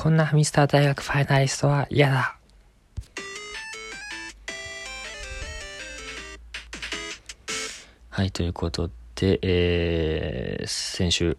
こんなミスター大学ファイナリストは嫌だ。はい、ということで、えー、先週、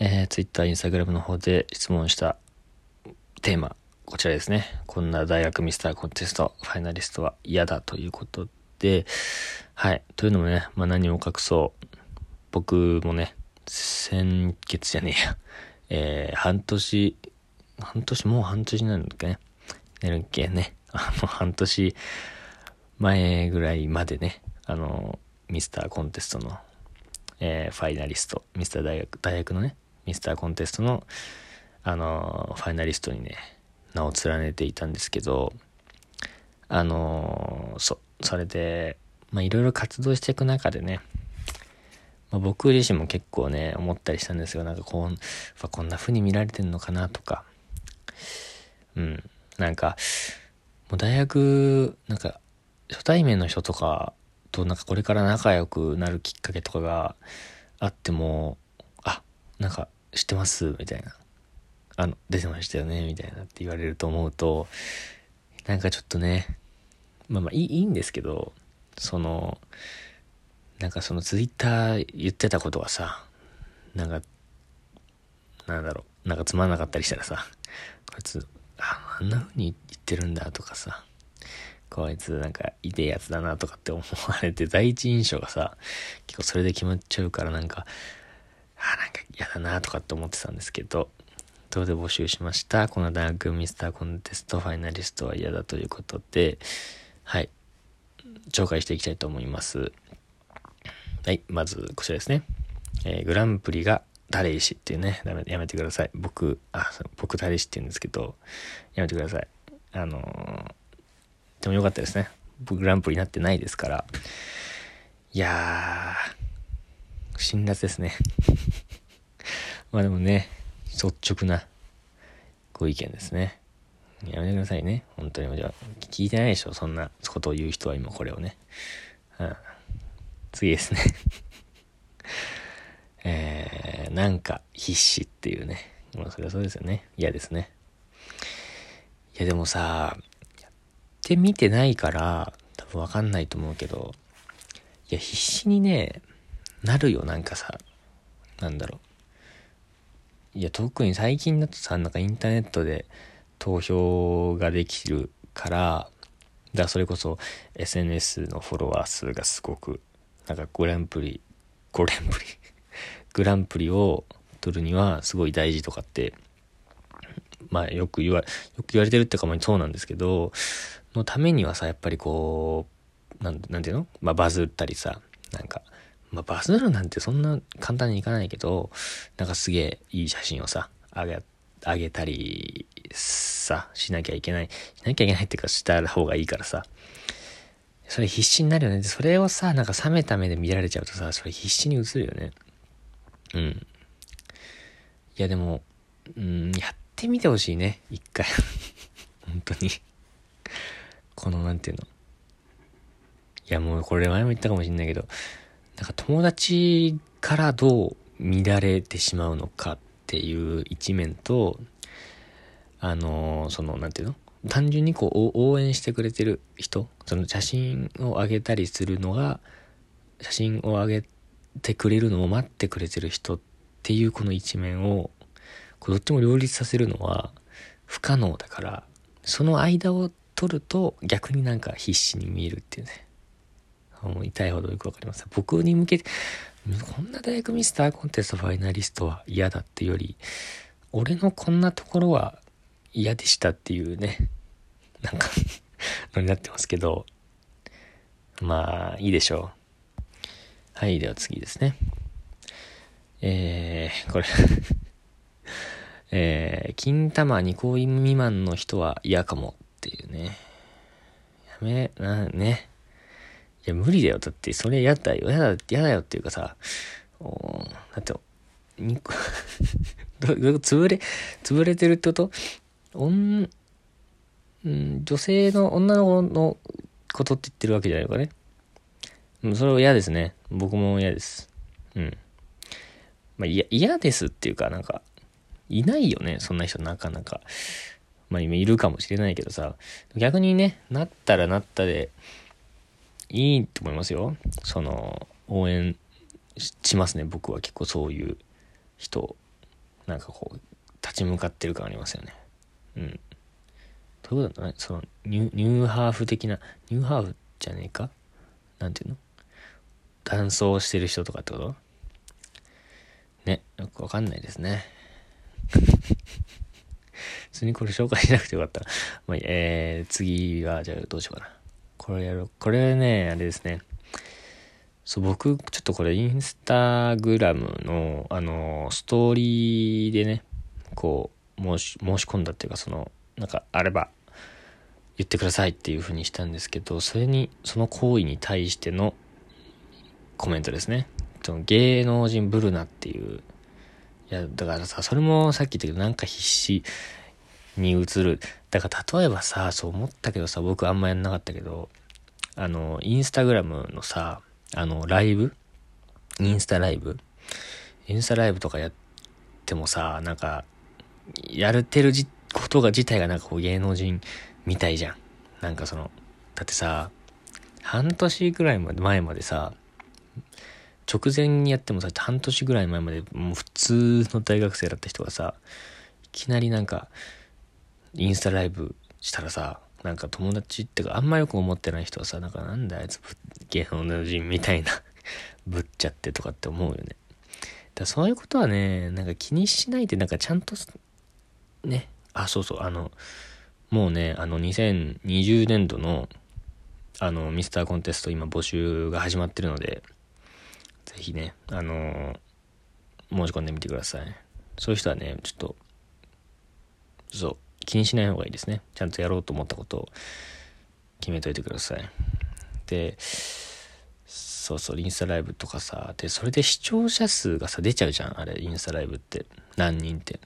えー、Twitter、Instagram の方で質問したテーマ、こちらですね。こんな大学ミスターコンテスト、ファイナリストは嫌だということで、はい。というのもね、まあ何を隠そう。僕もね、先月じゃねえや。えー、半年、半年、もう半年になるんだっけね。なるっけね。あの、半年前ぐらいまでね、あの、ミスターコンテストの、えー、ファイナリスト、ミスター大学、大学のね、ミスターコンテストの、あの、ファイナリストにね、名を連ねていたんですけど、あの、そ、それで、ま、いろいろ活動していく中でね、まあ、僕自身も結構ね、思ったりしたんですよ。なんかこう、こんな風に見られてんのかなとか、うん、なんか、もう大学、なんか、初対面の人とかとなんかこれから仲良くなるきっかけとかがあっても、あ、なんか知ってますみたいな。あの、出てましたよねみたいなって言われると思うと、なんかちょっとね、まあまあいいいいんですけど、その、なんかそのツイッター言ってたことがさ、なんか、なんだろう、なんかつまんなかったりしたらさ、こいつ、あ、あんな風に言ってるんだとかさ、こいつなんかいてやつだなとかって思われて、第一印象がさ、結構それで決まっちゃうからなんか、あ、なんか嫌だなとかって思ってたんですけど、どうで募集しました？この大学ミスターコンテストファイナリストは嫌だということで、はい。紹介していきたいと思います。はい。まず、こちらですね。えー、グランプリが誰石っていうね、ダメ、やめてください。僕、あ、僕誰石って言うんですけど、やめてください。あのーでもよかったですね。僕グランプリになってないですから。いやー、辛辣ですね。まあでもね、率直なご意見ですね。やめてくださいね。本当に。じゃ聞いてないでしょ。そんなことを言う人は今これをね。うん、次ですね。えー、なんか必死っていうね。まあそれはそうですよね。嫌ですね。いやでもさ、やってみてないから、多分わかんないと思うけど、いや、必死にね、なるよ、なんかさ、なんだろう。いや、特に最近だとさ、なんかインターネットで投票ができるから、だそれこそ SNS のフォロワー数がすごく、なんかグランプリ、グランプリグランプリを取るにはすごい大事とかって、まあよく言わ、よく言われてるってかまあそうなんですけど、のためにはさ、やっぱりこう、なん、なんていうの？まあ、バズったりさ、なんか、まあ、バズるなんてそんな簡単にいかないけど、なんかすげえいい写真をさ、あげ、あげたりさ、しなきゃいけない。しなきゃいけないっていうかした方がいいからさ。それ必死になるよね。それをさ、なんか冷めた目で見られちゃうとさ、それ必死に映るよね。うん。いやでも、うん、やってみてほしいね。一回。本当に。この、なんていうの。いや、もうこれ前も言ったかもしんないけど、なんか友達からどう乱れてしまうのかっていう一面と、あのー、その、なんていうの単純にこう応援してくれてる人、その写真をあげたりするのが、写真をあげてくれるのを待ってくれてる人っていうこの一面をこ、どっちも両立させるのは不可能だから、その間を取ると逆になんか必死に見えるっていうね。もう痛いほどよくわかります。僕に向けて、こんな大学ミスターコンテストファイナリストは嫌だってより、俺のこんなところは嫌でしたっていうね、なんかのになってますけど、まあ、いいでしょう。はい、では次ですね。えー、これ えー、金玉2個未満の人は嫌かもっていうね。やめ、な、ね。いや、無理だよ。だって、それ嫌だよ。嫌だ、嫌だよっていうかさ、おだって、に ど、ど、潰れ、潰れてるってこと？お、ん、女性の、女の子のことって言ってるわけじゃないのかね。それは嫌ですね。僕も嫌です。うん。まあ、嫌、ですっていうか、なんか、いないよね、そんな人なかなか。まあ今いるかもしれないけどさ、逆にね、なったらなったで、いいと思いますよ。その、応援しますね、僕は結構そういう人、なんかこう、立ち向かってる感ありますよね。うん。どういうことだね、そのニュ、ニューハーフ的な、ニューハーフじゃねえか？なんていうの？男装してる人とかってこと？ね、よくわかんないですね。普通にこれ紹介しなくてよかった。まあ、えー、次は、じゃあどうしようかな。これやろう。これね、あれですね。そう、僕、ちょっとこれインスタグラムの、あの、ストーリーでね、こう、申し、申し込んだっていうか、その、なんかあれば、言ってくださいっていうふうにしたんですけど、それに、その行為に対してのコメントですね。その芸能人ブルナっていう、いや、だからさ、それもさっき言ったけど、なんか必死に映る。だから例えばさ、そう思ったけどさ、僕あんまやんなかったけど、あの、インスタグラムのさ、あの、ライブ？インスタライブ？インスタライブとかやってもさ、なんか、やれてるじことが自体がなんかこう芸能人みたいじゃん。なんかその、だってさ、半年くらい前までさ、直前にやってもさ、半年ぐらい前までもう普通の大学生だった人がさ、いきなりなんか、インスタライブしたらさ、なんか友達ってかあんまよく思ってない人はさ、なんかなんだあいつ芸能人みたいな ぶっちゃってとかって思うよね。だそういうことはね、なんか気にしないで、なんかちゃんと、ね、あ、そうそう、あの、もうね、あの2020年度の、あの、ミスターコンテスト今募集が始まってるので、ぜひね、あの申し込んでみてください。そういう人はね、ちょっと、そう、気にしない方がいいですね。ちゃんとやろうと思ったことを決めといてください。で、そうそう、インスタライブとかさ、で、それで視聴者数がさ、出ちゃうじゃん、あれ、インスタライブって。何人って。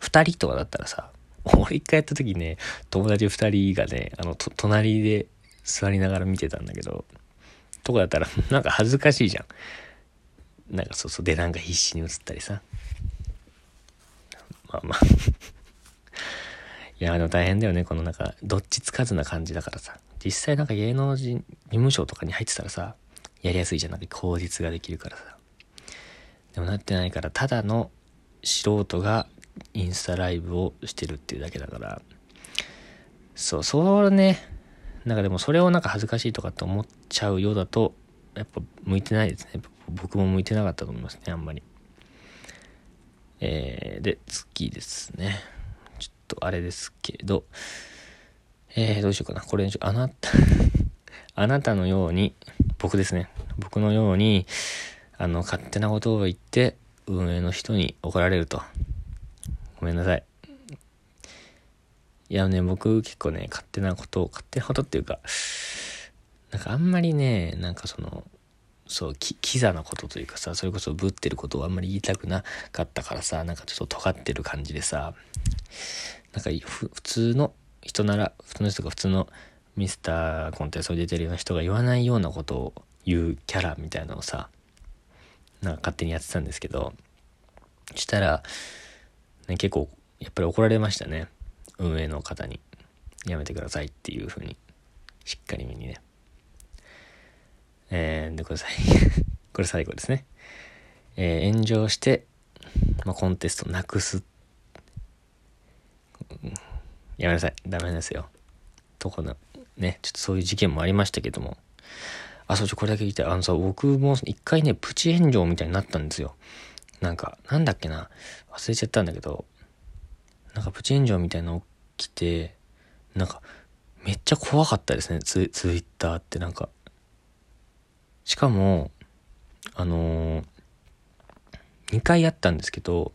2人とかだったらさ、俺一回やった時ね、友達2人がね、あの、隣で座りながら見てたんだけど、とかだったら、なんか恥ずかしいじゃん。なんかそうそう、で、なんか必死に映ったりさ。まあまあ いや、でも大変だよね。このなんか、どっちつかずな感じだからさ。実際なんか芸能人、事務所とかに入ってたらさ、やりやすいじゃん。なんか口実ができるからさ。でもなってないから、ただの素人がインスタライブをしてるっていうだけだから、そう、そうね、なんかでもそれをなんか恥ずかしいとかって思っちゃうようだと、やっぱ向いてないですね。僕も向いてなかったと思いますね、あんまり。えー、で、次ですね。ちょっとあれですけど、えー、どうしようかな。これ、あなた あなたのように、僕ですね。僕のように、あの、勝手なことを言って、運営の人に怒られると。ごめんなさい。いやね、僕結構ね、勝手なことを、勝手なことっていうか、なんかあんまりね、なんかその、そう、キザなことというかさ、それこそぶってることをあんまり言いたくなかったからさ、なんかちょっと尖ってる感じでさ、なんか普通の人なら、普通の人が普通のミスターコンテストに出てるような人が言わないようなことを言うキャラみたいなのをさ、なんか勝手にやってたんですけど、したら、ね、結構、やっぱり怒られましたね。運営の方にやめてくださいっていう風にしっかりめにね。えー、でこれ最 これ最後ですね。えー、炎上して、まあ、コンテストなくす。やめなさい。ダメですよ。とかのねちょっとそういう事件もありましたけども。あそうちょこれだけ言いたい。あのさ僕も一回ねプチ炎上みたいになったんですよ。なんかなんだっけな。忘れちゃったんだけど。なんかプチ炎上みたいな来て、なんか、めっちゃ怖かったですね、ツイツイッターってなんか。しかも、あのー、2回やったんですけど、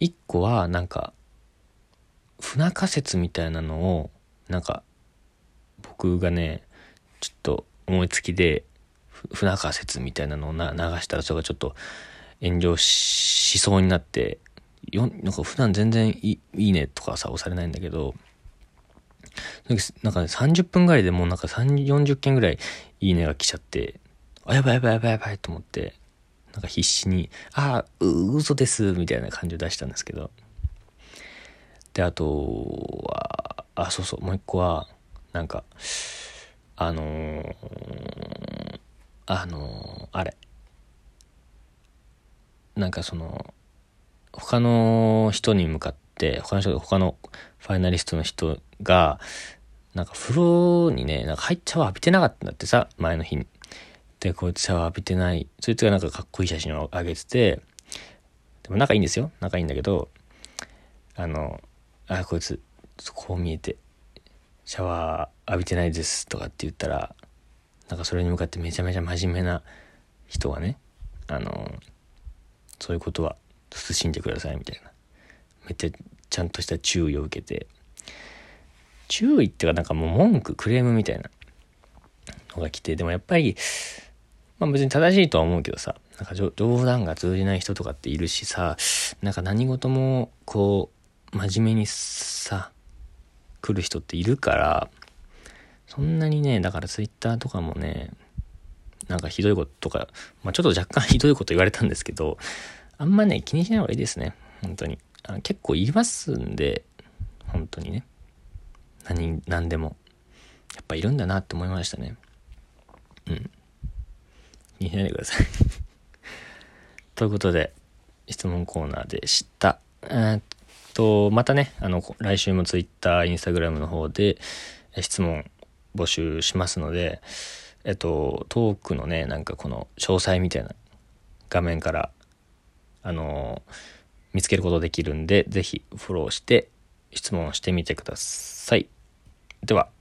1個はなんか、不仲説みたいなのを、なんか、僕がね、ちょっと思いつきで、不仲説みたいなのを流したら、それがちょっと炎上しそうになって、よなんか普段全然いいねとかさ、押されないんだけど、なんかね、30分ぐらいでもうなんか3、40件ぐらいいいねが来ちゃって、あ、やばいやばいやばいやばいと思って、なんか必死に「ああ嘘です」みたいな感じを出したんですけど。であとはあそうそうもう一個はなんかあのー、あのー、あれ。なんかその他の人に向かって他の人他のファイナリストの人がなんか風呂にねなんか入っちゃわ浴びてなかったんだってさ前の日に。でこいつシャワー浴びてない。そいつがなんかかっこいい写真を上げててでも仲いいんですよ。仲いいんだけどあのあこいつこう見えてシャワー浴びてないですとかって言ったらなんかそれに向かってめちゃめちゃ真面目な人がねあのそういうことは慎んでくださいみたいな。めっちゃちゃんとした注意を受けて。注意っていうかなんかもう文句クレームみたいなのが来てでもやっぱりまあ別に正しいとは思うけどさなんか冗談が通じない人とかっているしさなんか何事もこう真面目にさ来る人っているからそんなにねだからツイッターとかもねなんかひどいこととか、まあ、ちょっと若干ひどいこと言われたんですけどあんまね気にしない方がいいですね本当に。あ結構言いますんで本当にね。何何でもやっぱいるんだなって思いましたねうん気にしないでください ということで質問コーナーでした。えー、っと、またね、あの、来週も Twitter、Instagram の方で質問募集しますので、えっと、トークのね、なんかこの詳細みたいな画面から、あの、見つけることできるんで、是非フォローして質問してみてください。では。